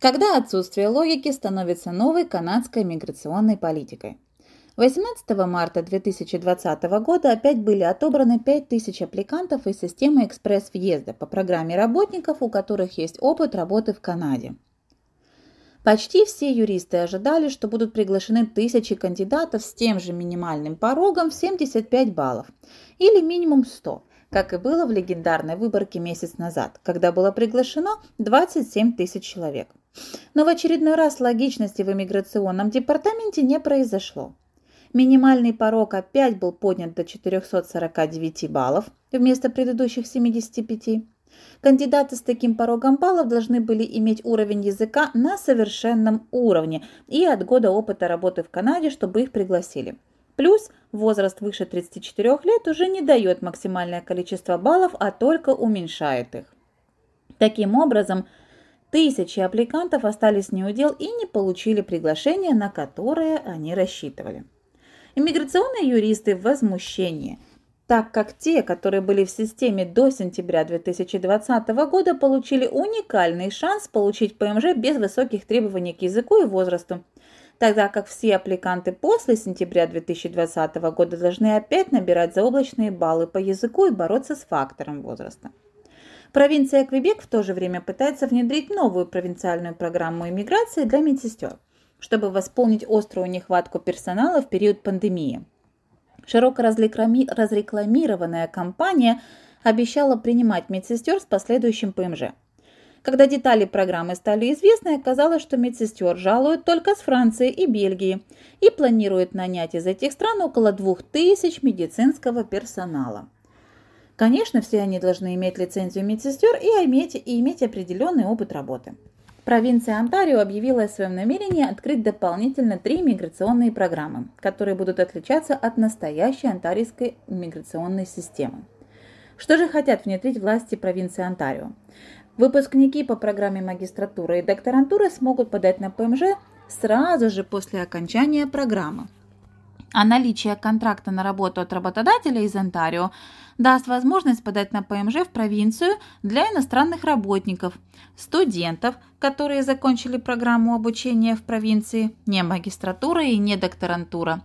Когда отсутствие логики становится новой канадской миграционной политикой. 18 марта 2020 года опять были отобраны 5000 аппликантов из системы экспресс-въезда по программе работников, у которых есть опыт работы в Канаде. Почти все юристы ожидали, что будут приглашены тысячи кандидатов с тем же минимальным порогом в 75 баллов или минимум 100, как и было в легендарной выборке месяц назад, когда было приглашено 27 тысяч человек. Но в очередной раз логичности в иммиграционном департаменте не произошло. Минимальный порог опять был поднят до 449 баллов вместо предыдущих 75. Кандидаты с таким порогом баллов должны были иметь уровень языка на совершенном уровне и от года опыта работы в Канаде, чтобы их пригласили. Плюс возраст выше 34 лет уже не дает максимальное количество баллов, а только уменьшает их. Таким образом, тысячи аппликантов остались неудел и не получили приглашение, на которое они рассчитывали. Иммиграционные юристы в возмущении, так как те, которые были в системе до сентября 2020 года, получили уникальный шанс получить ПМЖ без высоких требований к языку и возрасту, тогда как все аппликанты после сентября 2020 года должны опять набирать заоблачные баллы по языку и бороться с фактором возраста. Провинция Квебек в то же время пытается внедрить новую провинциальную программу иммиграции для медсестер – чтобы восполнить острую нехватку персонала в период пандемии. Широко разрекламированная компания обещала принимать медсестер с последующим ПМЖ. Когда детали программы стали известны, оказалось, что медсестер жалуют только с Франции и Бельгии и планируют нанять из этих стран около 2000 медицинского персонала. Конечно, все они должны иметь лицензию медсестер и иметь, и иметь определенный опыт работы. Провинция Онтарио объявила о своем намерении открыть дополнительно три миграционные программы, которые будут отличаться от настоящей онтарийской миграционной системы. Что же хотят внедрить власти провинции Онтарио? Выпускники по программе магистратуры и докторантуры смогут подать на ПМЖ сразу же после окончания программы – а наличие контракта на работу от работодателя из Онтарио даст возможность подать на ПМЖ в провинцию для иностранных работников, студентов, которые закончили программу обучения в провинции, не магистратура и не докторантура,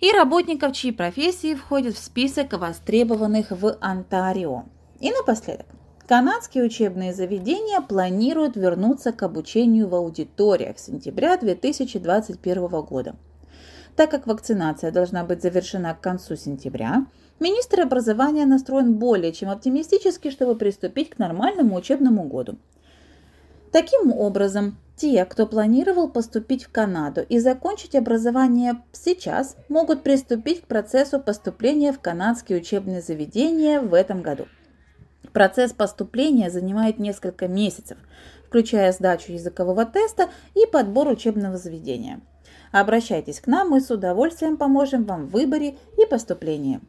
и работников, чьи профессии входят в список востребованных в Онтарио. И напоследок. Канадские учебные заведения планируют вернуться к обучению в аудиториях с сентября 2021 года. Так как вакцинация должна быть завершена к концу сентября, министр образования настроен более чем оптимистически, чтобы приступить к нормальному учебному году. Таким образом, те, кто планировал поступить в Канаду и закончить образование сейчас, могут приступить к процессу поступления в канадские учебные заведения в этом году. Процесс поступления занимает несколько месяцев, включая сдачу языкового теста и подбор учебного заведения – Обращайтесь к нам, мы с удовольствием поможем вам в выборе и поступлении.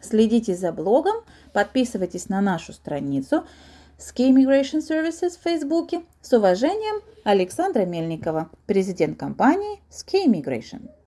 Следите за блогом, подписывайтесь на нашу страницу Ski Immigration Services в Фейсбуке. С уважением, Александра Мельникова, президент компании Ski Immigration.